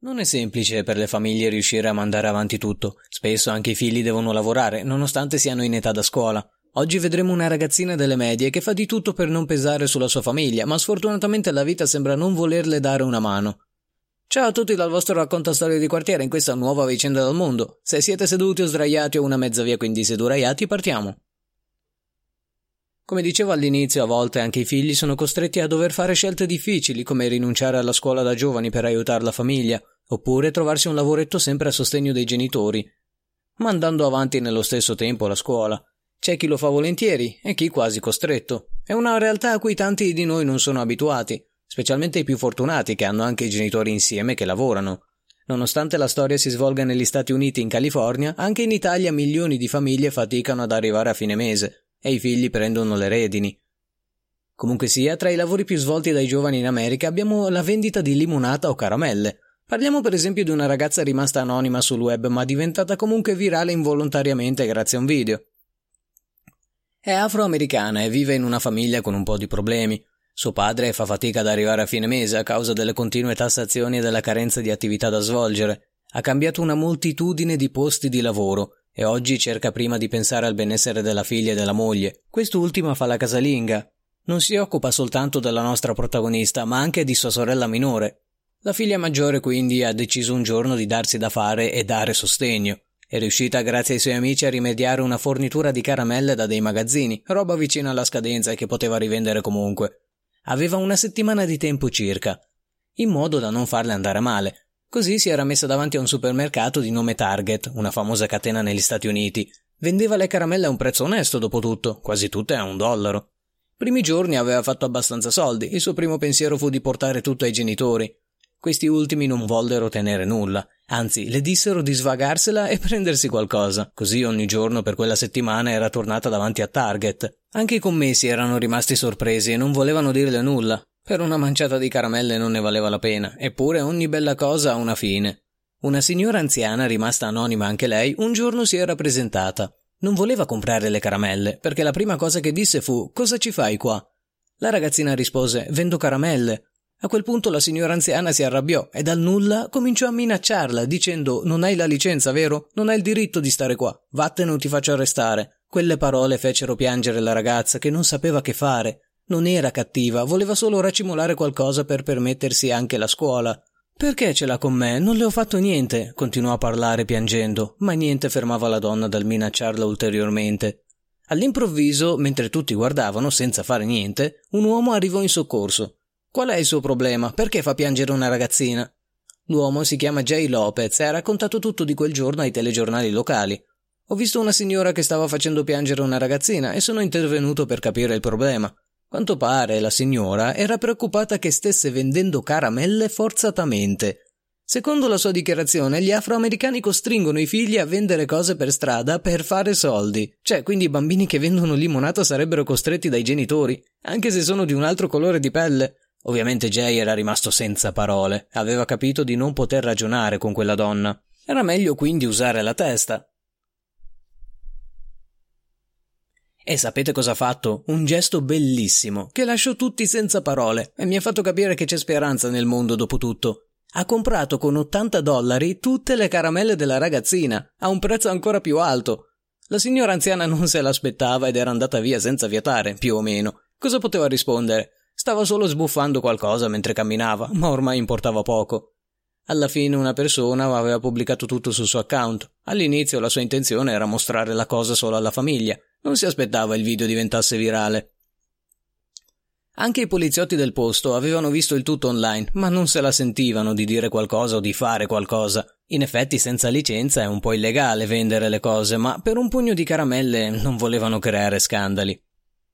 Non è semplice per le famiglie riuscire a mandare avanti tutto. Spesso anche i figli devono lavorare, nonostante siano in età da scuola. Oggi vedremo una ragazzina delle medie che fa di tutto per non pesare sulla sua famiglia, ma sfortunatamente la vita sembra non volerle dare una mano. Ciao a tutti dal vostro racconto storie di quartiere in questa nuova vicenda del mondo. Se siete seduti o sdraiati o una mezza via quindi seduraiati, partiamo. Come dicevo all'inizio, a volte anche i figli sono costretti a dover fare scelte difficili, come rinunciare alla scuola da giovani per aiutare la famiglia, oppure trovarsi un lavoretto sempre a sostegno dei genitori, ma andando avanti nello stesso tempo la scuola. C'è chi lo fa volentieri e chi quasi costretto. È una realtà a cui tanti di noi non sono abituati specialmente i più fortunati che hanno anche i genitori insieme che lavorano. Nonostante la storia si svolga negli Stati Uniti e in California, anche in Italia milioni di famiglie faticano ad arrivare a fine mese e i figli prendono le redini. Comunque sia, tra i lavori più svolti dai giovani in America abbiamo la vendita di limonata o caramelle. Parliamo per esempio di una ragazza rimasta anonima sul web ma diventata comunque virale involontariamente grazie a un video. È afroamericana e vive in una famiglia con un po' di problemi. Suo padre fa fatica ad arrivare a fine mese a causa delle continue tassazioni e della carenza di attività da svolgere. Ha cambiato una moltitudine di posti di lavoro e oggi cerca prima di pensare al benessere della figlia e della moglie. Quest'ultima fa la casalinga. Non si occupa soltanto della nostra protagonista, ma anche di sua sorella minore. La figlia maggiore quindi ha deciso un giorno di darsi da fare e dare sostegno. È riuscita grazie ai suoi amici a rimediare una fornitura di caramelle da dei magazzini, roba vicina alla scadenza e che poteva rivendere comunque. Aveva una settimana di tempo circa, in modo da non farle andare male. Così si era messa davanti a un supermercato di nome Target, una famosa catena negli Stati Uniti. Vendeva le caramelle a un prezzo onesto, dopo tutto, quasi tutte a un dollaro. Primi giorni aveva fatto abbastanza soldi, il suo primo pensiero fu di portare tutto ai genitori. Questi ultimi non vollero tenere nulla, anzi le dissero di svagarsela e prendersi qualcosa. Così ogni giorno per quella settimana era tornata davanti a Target. Anche i commessi erano rimasti sorpresi e non volevano dirle nulla. Per una manciata di caramelle non ne valeva la pena, eppure ogni bella cosa ha una fine. Una signora anziana, rimasta anonima anche lei, un giorno si era presentata. Non voleva comprare le caramelle, perché la prima cosa che disse fu Cosa ci fai qua? La ragazzina rispose Vendo caramelle. A quel punto la signora anziana si arrabbiò e dal nulla cominciò a minacciarla, dicendo Non hai la licenza, vero? Non hai il diritto di stare qua. Vattene o ti faccio arrestare. Quelle parole fecero piangere la ragazza che non sapeva che fare. Non era cattiva, voleva solo racimolare qualcosa per permettersi anche la scuola. Perché ce l'ha con me? Non le ho fatto niente, continuò a parlare piangendo, ma niente fermava la donna dal minacciarla ulteriormente. All'improvviso, mentre tutti guardavano senza fare niente, un uomo arrivò in soccorso. Qual è il suo problema? Perché fa piangere una ragazzina? L'uomo si chiama Jay Lopez e ha raccontato tutto di quel giorno ai telegiornali locali. Ho visto una signora che stava facendo piangere una ragazzina e sono intervenuto per capire il problema. Quanto pare la signora era preoccupata che stesse vendendo caramelle forzatamente. Secondo la sua dichiarazione, gli afroamericani costringono i figli a vendere cose per strada per fare soldi. Cioè, quindi i bambini che vendono limonata sarebbero costretti dai genitori, anche se sono di un altro colore di pelle. Ovviamente Jay era rimasto senza parole, aveva capito di non poter ragionare con quella donna. Era meglio quindi usare la testa. E sapete cosa ha fatto? Un gesto bellissimo, che lasciò tutti senza parole e mi ha fatto capire che c'è speranza nel mondo dopo tutto. Ha comprato con 80 dollari tutte le caramelle della ragazzina, a un prezzo ancora più alto. La signora anziana non se l'aspettava ed era andata via senza vietare, più o meno. Cosa poteva rispondere? Stava solo sbuffando qualcosa mentre camminava, ma ormai importava poco. Alla fine una persona aveva pubblicato tutto sul suo account. All'inizio la sua intenzione era mostrare la cosa solo alla famiglia, non si aspettava il video diventasse virale. Anche i poliziotti del posto avevano visto il tutto online, ma non se la sentivano di dire qualcosa o di fare qualcosa. In effetti, senza licenza è un po' illegale vendere le cose, ma per un pugno di caramelle non volevano creare scandali.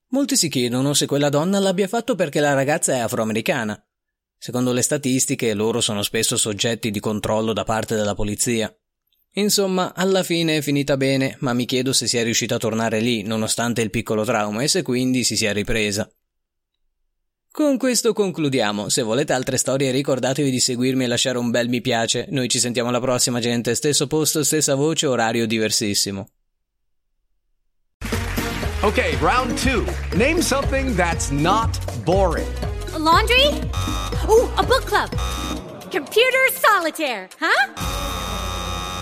Molti si chiedono se quella donna l'abbia fatto perché la ragazza è afroamericana. Secondo le statistiche, loro sono spesso soggetti di controllo da parte della polizia. Insomma, alla fine è finita bene, ma mi chiedo se sia riuscita a tornare lì, nonostante il piccolo trauma, e se quindi si sia ripresa. Con questo concludiamo. Se volete altre storie ricordatevi di seguirmi e lasciare un bel mi piace. Noi ci sentiamo alla prossima, gente. Stesso posto, stessa voce, orario diversissimo. Ok, round two. Name something that's not boring. A laundry? Ooh, a book club. Computer solitaire, huh?